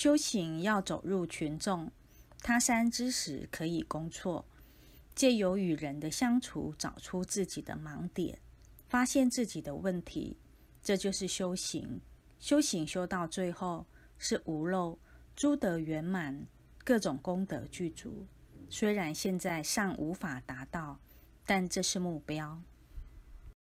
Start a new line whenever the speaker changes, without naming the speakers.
修行要走入群众，他山之石可以攻错。借由与人的相处，找出自己的盲点，发现自己的问题。这就是修行。修行修到最后，是无漏、诸德圆满、各种功德具足。虽然现在尚无法达到，但这是目标。